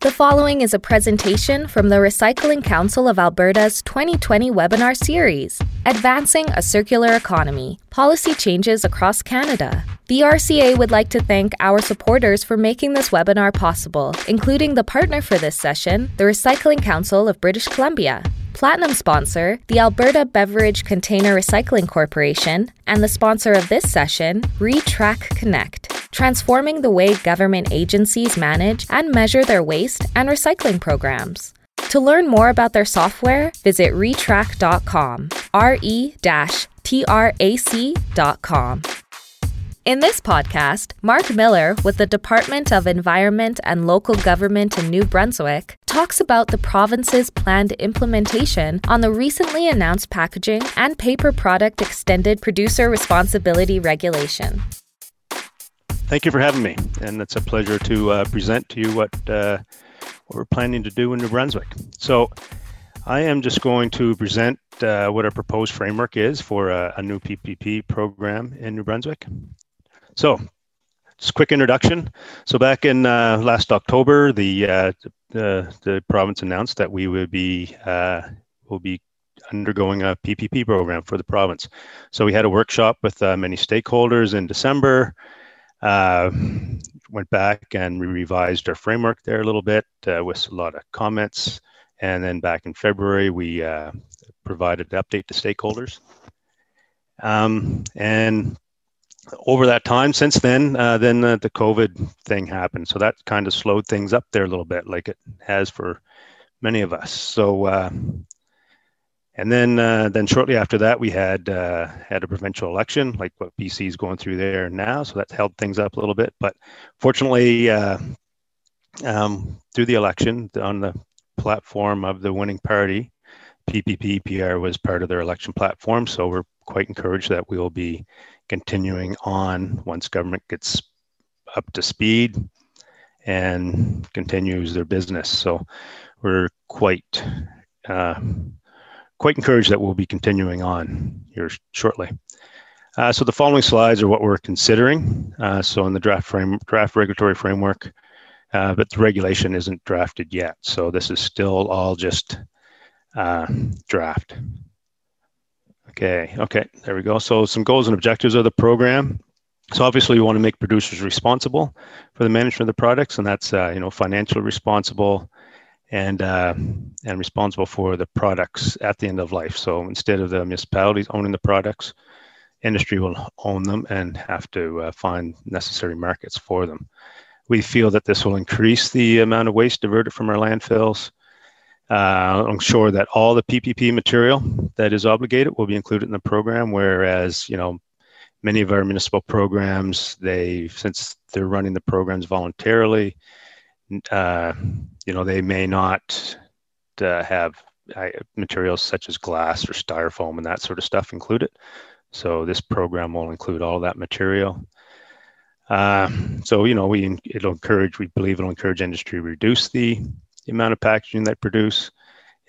The following is a presentation from the Recycling Council of Alberta's 2020 webinar series, Advancing a Circular Economy Policy Changes Across Canada. The RCA would like to thank our supporters for making this webinar possible, including the partner for this session, the Recycling Council of British Columbia. Platinum sponsor, the Alberta Beverage Container Recycling Corporation, and the sponsor of this session, Re-TRAC Connect transforming the way government agencies manage and measure their waste and recycling programs. To learn more about their software, visit retrac.com, R E T R A C.com. In this podcast, Mark Miller with the Department of Environment and Local Government in New Brunswick talks about the province's planned implementation on the recently announced packaging and paper product extended producer responsibility regulation. Thank you for having me, and it's a pleasure to uh, present to you what uh, what we're planning to do in New Brunswick. So, I am just going to present uh, what our proposed framework is for a, a, new PPP program in New Brunswick. So, just quick introduction. So, back in uh, last October, the, uh, the the province announced that we would be uh, will be undergoing a PPP program for the province. So, we had a workshop with many stakeholders in December uh, went back and we revised our framework there a little bit uh, with a lot of comments. And then back in February, we uh, provided an update to stakeholders. Um, and over that time since then, uh, then the, the, COVID thing happened. So that kind of slowed things up there a little bit, like it has for many of us. So uh, and then, uh, then shortly after that, we had uh, had a provincial election, like what BC is going through there now. So that held things up a little bit. But fortunately, uh, um, through the election, on the platform of the winning party, PPP PR was part of their election platform. So we're quite encouraged that we will be continuing on once government gets up to speed and continues their business. So we're quite uh, quite encouraged that we'll be continuing on here shortly. Uh, so the following slides are what we're considering. Uh, so in the draft frame, draft regulatory framework, uh, but the regulation isn't drafted yet. So this is still all just uh, draft. Okay, okay, there we go. So some goals and objectives of the program. So obviously we want to make producers responsible for the management of the products, and that's uh, you know financially responsible, and uh, and responsible for the products at the end of life. So instead of the municipalities owning the products, industry will own them and have to uh, find necessary markets for them. We feel that this will increase the amount of waste diverted from our landfills. Uh, ensure that all the PPP material that is obligated will be included in the program, whereas you know many of our municipal programs, they since they're running the programs voluntarily, uh, you know, they may not uh, have uh, materials such as glass or styrofoam and that sort of stuff included. So this program will include all that material. Uh, so you know, we it'll encourage. We believe it'll encourage industry to reduce the, the amount of packaging they produce,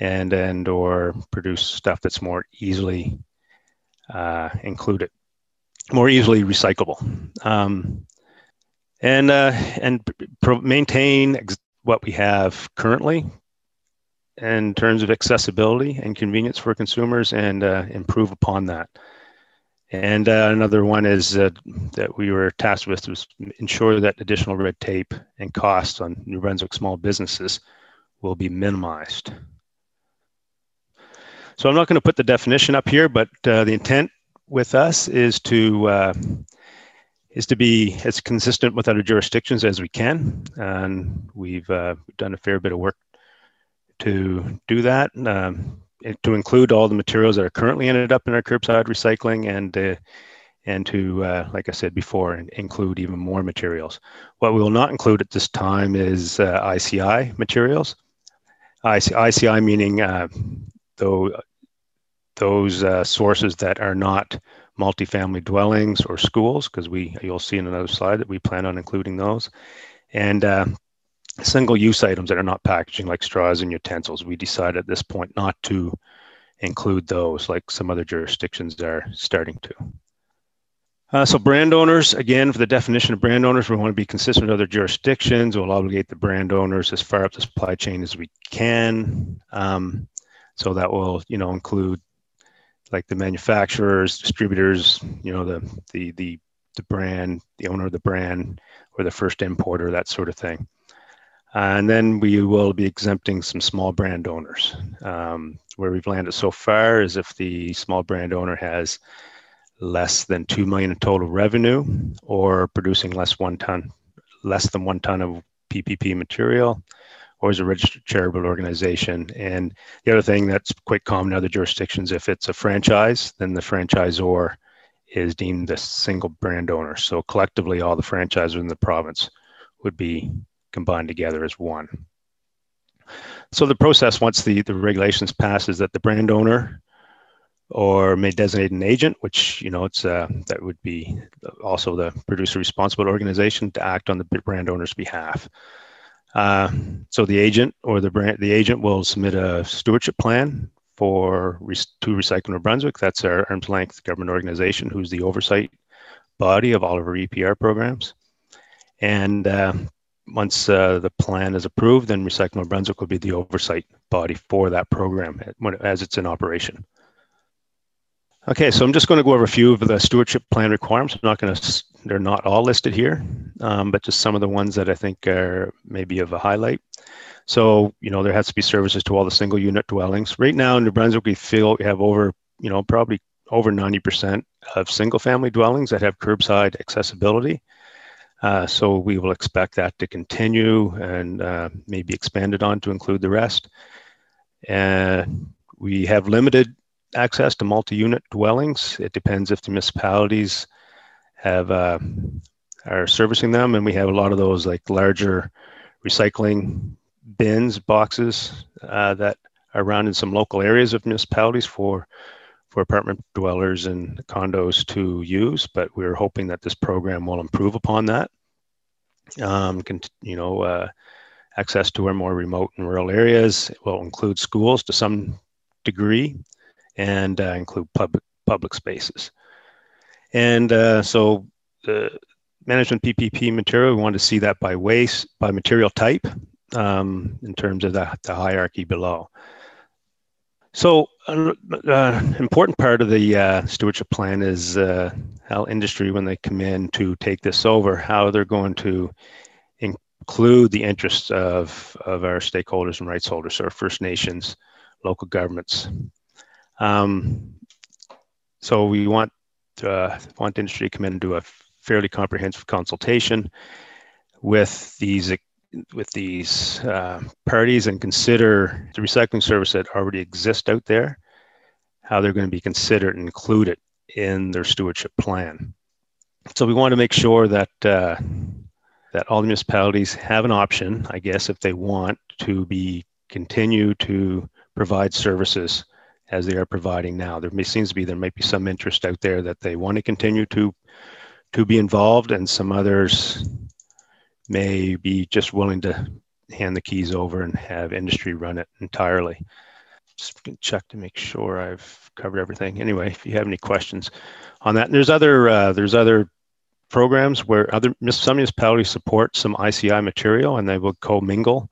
and and or produce stuff that's more easily uh, included, more easily recyclable. Um, and uh, and maintain ex- what we have currently in terms of accessibility and convenience for consumers, and uh, improve upon that. And uh, another one is that we were tasked with was ensure that additional red tape and costs on New Brunswick small businesses will be minimized. So I'm not going to put the definition up here, but uh, the intent with us is to uh, is to be as consistent with other jurisdictions as we can. And we've uh, done a fair bit of work to do that, um, to include all the materials that are currently ended up in our curbside recycling and uh, and to, uh, like I said before, include even more materials. What we will not include at this time is uh, ICI materials. ICI meaning uh, though those uh, sources that are not multifamily dwellings or schools, because we you'll see in another slide that we plan on including those, and uh, single-use items that are not packaging like straws and utensils. We decide at this point not to include those, like some other jurisdictions are starting to. Uh, so brand owners, again, for the definition of brand owners, we want to be consistent with other jurisdictions. We'll obligate the brand owners as far up the supply chain as we can. Um, so that will, you know, include like the manufacturers, distributors, you know, the the the the brand, the owner of the brand, or the first importer, that sort of thing. And then we will be exempting some small brand owners. Um, where we've landed so far is if the small brand owner has less than two million in total revenue, or producing less one ton, less than one ton of PPP material, or is a registered charitable organization. And the other thing that's quite common in other jurisdictions, if it's a franchise, then the franchisor is deemed the single brand owner. So collectively, all the franchises in the province would be combined together as one. So the process, once the, the regulations pass, is that the brand owner or may designate an agent, which you know it's uh, that would be also the producer responsible organization to act on the brand owner's behalf. Uh, so the agent or the brand, the agent will submit a stewardship plan for to Recycle New Brunswick. That's our arm's length government organization, who's the oversight body of all of our EPR programs. And uh, once uh, the plan is approved, then Recycle New Brunswick will be the oversight body for that program as it's in operation. Okay, so I'm just going to go over a few of the stewardship plan requirements. I'm not going to, they're not all listed here, um, but just some of the ones that I think are maybe of a highlight. So, you know, there has to be services to all the single unit dwellings. Right now in New Brunswick, we feel we have over, you know, probably over 90% of single family dwellings that have curbside accessibility. Uh, so we will expect that to continue and uh, maybe expanded on to include the rest. And we have limited access to multi-unit dwellings. It depends if the municipalities have uh, are servicing them, and we have a lot of those like larger recycling bins, boxes uh, that are around in some local areas of municipalities for for apartment dwellers and condos to use. But we're hoping that this program will improve upon that. Um, you know, uh, access to our more remote and rural areas. It will include schools to some degree and uh, include public public spaces. And uh, so the management PPP material, we want to see that by waste, by material type, um, in terms of the, the hierarchy below. So, an uh, uh, important part of the uh, stewardship plan is uh, how industry, when they come in to take this over, how they're going to include the interests of, of our stakeholders and rights holders, so our First Nations, local governments, um, so we want uh, want industry to come in and do a fairly comprehensive consultation with these with these uh, parties and consider the recycling service that already exists out there, how they're going to be considered and included in their stewardship plan. So we want to make sure that uh, that all the municipalities have an option, I guess, if they want to be continue to provide services as they are providing now. There may, seems to be there might be some interest out there that they want to continue to to be involved, and some others may be just willing to hand the keys over and have industry run it entirely. Just check to make sure I've covered everything. Anyway, if you have any questions on that, and there's other uh, there's other programs where other some municipalities support some ICI material, and they will commingle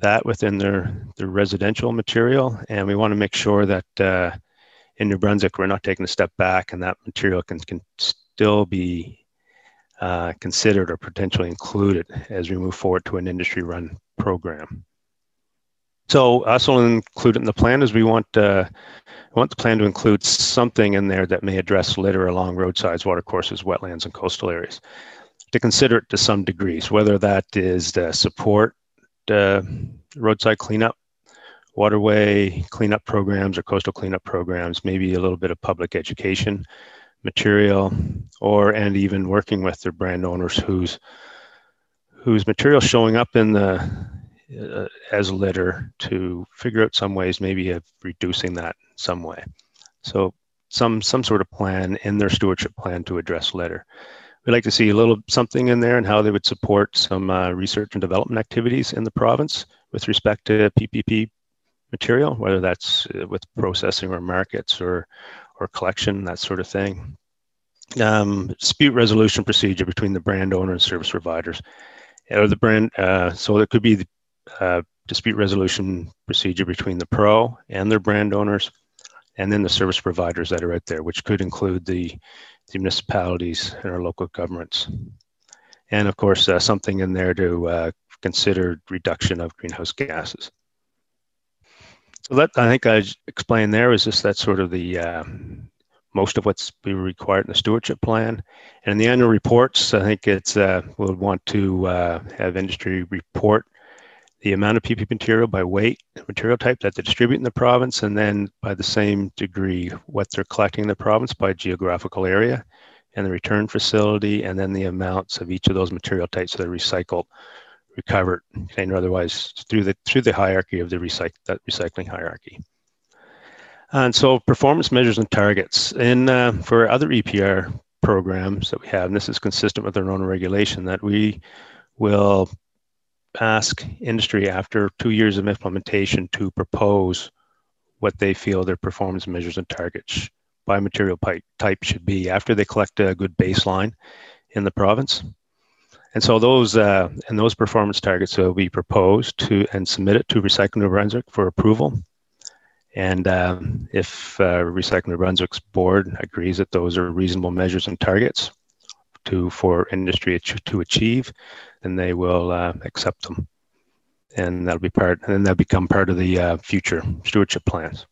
that within their, their residential material. And we want to make sure that uh, in New Brunswick, we're not taking a step back and that material can, can still be uh, considered or potentially included as we move forward to an industry run program. So also included in the plan is we want uh, want the plan to include something in there that may address litter along roadsides, watercourses, wetlands, and coastal areas. To consider it to some degrees, whether that is the support uh, roadside cleanup, waterway cleanup programs or coastal cleanup programs, maybe a little bit of public education material, or and even working with their brand owners whose whose material showing up in the uh, as litter to figure out some ways maybe of reducing that some way. So some some sort of plan in their stewardship plan to address litter we'd like to see a little something in there and how they would support some uh, research and development activities in the province with respect to PPP material, whether that's uh, with processing or markets or or collection, that sort of thing. um, dispute resolution procedure between the brand owner and service providers, or the brand. Uh, so there could be the uh, dispute resolution procedure between the pro and their brand owners, and then the service providers that are out there, which could include the, the municipalities and our local governments, and of course uh, something in there to uh, consider reduction of greenhouse gases. So that I think I explained there is just that sort of the uh, most of what's be required in the stewardship plan. And in the annual reports, I think it's uh, we'll want to uh, have industry report the amount of PP material by weight, material type that they distribute in the province, and then by the same degree what they're collecting in the province by geographical area and the return facility, and then the amounts of each of those material types that are recycled, recovered, and otherwise through the through the hierarchy of the recyc- that recycling hierarchy. And so performance measures and targets. In uh, for other EPR programs that we have, and this is consistent with our own regulation, that we will ask industry after two years of implementation to propose what they feel their performance measures and targets by material type should be after they collect a good baseline in the province. And so those uh, and those performance targets will be proposed to and submitted to Recycling New Brunswick for approval. And um, if uh, Recycling New Brunswick's board agrees that those are reasonable measures and targets to for industry to achieve, then they will uh, accept them, and that'll be part, and then they'll become part of the uh, future stewardship plans.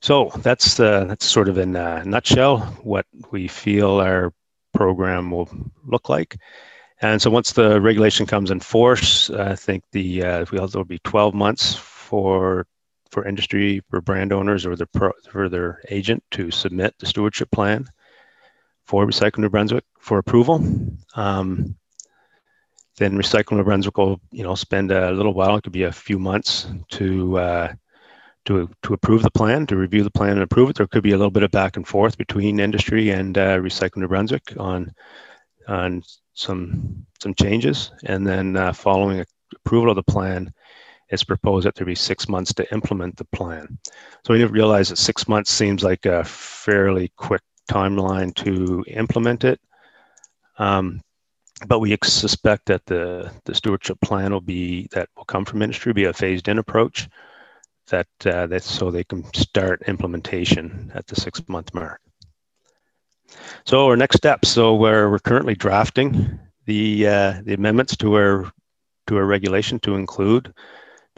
So that's uh, that's sort of in a nutshell what we feel our program will look like. And so once the regulation comes in force, I think the uh, there'll be 12 months for for industry for brand owners or their pro, for their agent to submit the stewardship plan for Recycle New Brunswick for approval. Um, then Recycle New Brunswick will, you know, spend a little while. It could be a few months to uh, to to approve the plan, to review the plan and approve it. There could be a little bit of back and forth between industry and uh, Recycle New Brunswick on on some some changes, and then uh, following approval of the plan, it's proposed that there be six months to implement the plan. So we didn't realize that six months seems like a fairly quick timeline to implement it. Um, but we suspect that the, the stewardship plan will be that will come from industry be a phased in approach that uh, that so they can start implementation at the six month mark. So our next steps. So we're, we're currently drafting the uh, the amendments to our to our regulation to include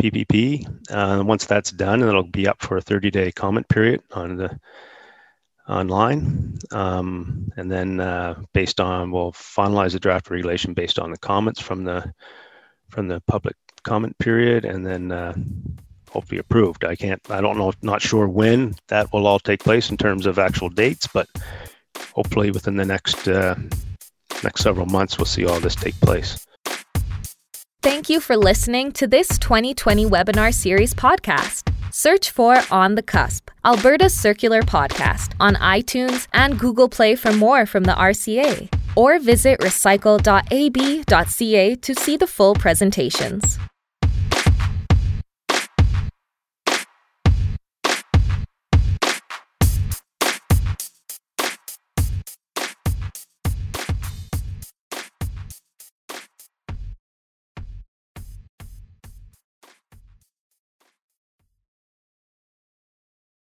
PPP. Uh, once that's done, it'll be up for a 30 day comment period on the online. Um, and then uh, based on, we'll finalize the draft regulation based on the comments from the from the public comment period and then uh, hopefully approved. I can't, I don't know, not sure when that will all take place in terms of actual dates, but hopefully within the next uh, next several months, we'll see all this take place. Thank you for listening to this 2020 webinar series podcast. Search for On the Cusp, Alberta's circular podcast, on iTunes and Google Play for more from the RCA, or visit recycle.ab.ca to see the full presentations.